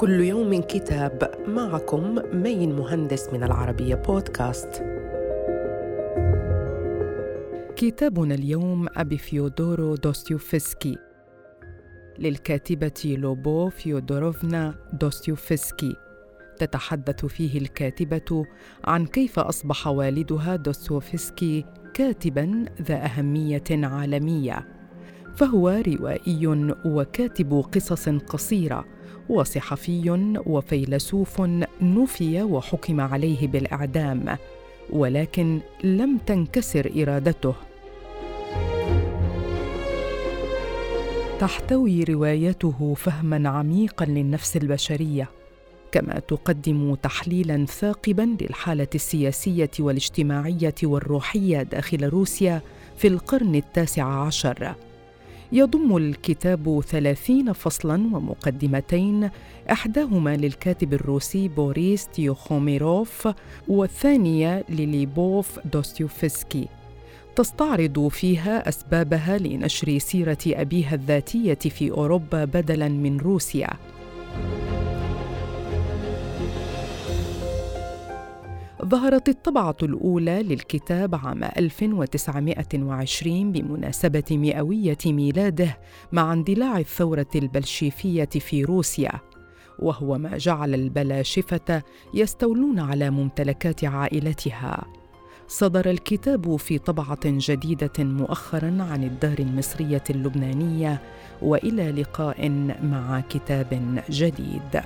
كل يوم كتاب معكم من مهندس من العربية بودكاست. كتابنا اليوم أبي فيودور دوستويفسكي. للكاتبة لوبو فيودوروفنا دوستويفسكي. تتحدث فيه الكاتبة عن كيف أصبح والدها دوستويفسكي كاتبا ذا أهمية عالمية. فهو روائي وكاتب قصص قصيرة وصحفي وفيلسوف نفي وحكم عليه بالإعدام ولكن لم تنكسر إرادته. تحتوي روايته فهما عميقا للنفس البشرية كما تقدم تحليلا ثاقبا للحالة السياسية والاجتماعية والروحية داخل روسيا في القرن التاسع عشر. يضم الكتاب ثلاثين فصلا ومقدمتين إحداهما للكاتب الروسي بوريس تيوخوميروف والثانية لليبوف دوستيوفسكي. تستعرض فيها أسبابها لنشر سيرة أبيها الذاتية في أوروبا بدلاً من روسيا. ظهرت الطبعة الأولى للكتاب عام 1920 بمناسبة مئوية ميلاده مع اندلاع الثورة البلشيفية في روسيا. وهو ما جعل البلاشفة يستولون على ممتلكات عائلتها. صدر الكتاب في طبعة جديدة مؤخرا عن الدار المصرية اللبنانية وإلى لقاء مع كتاب جديد.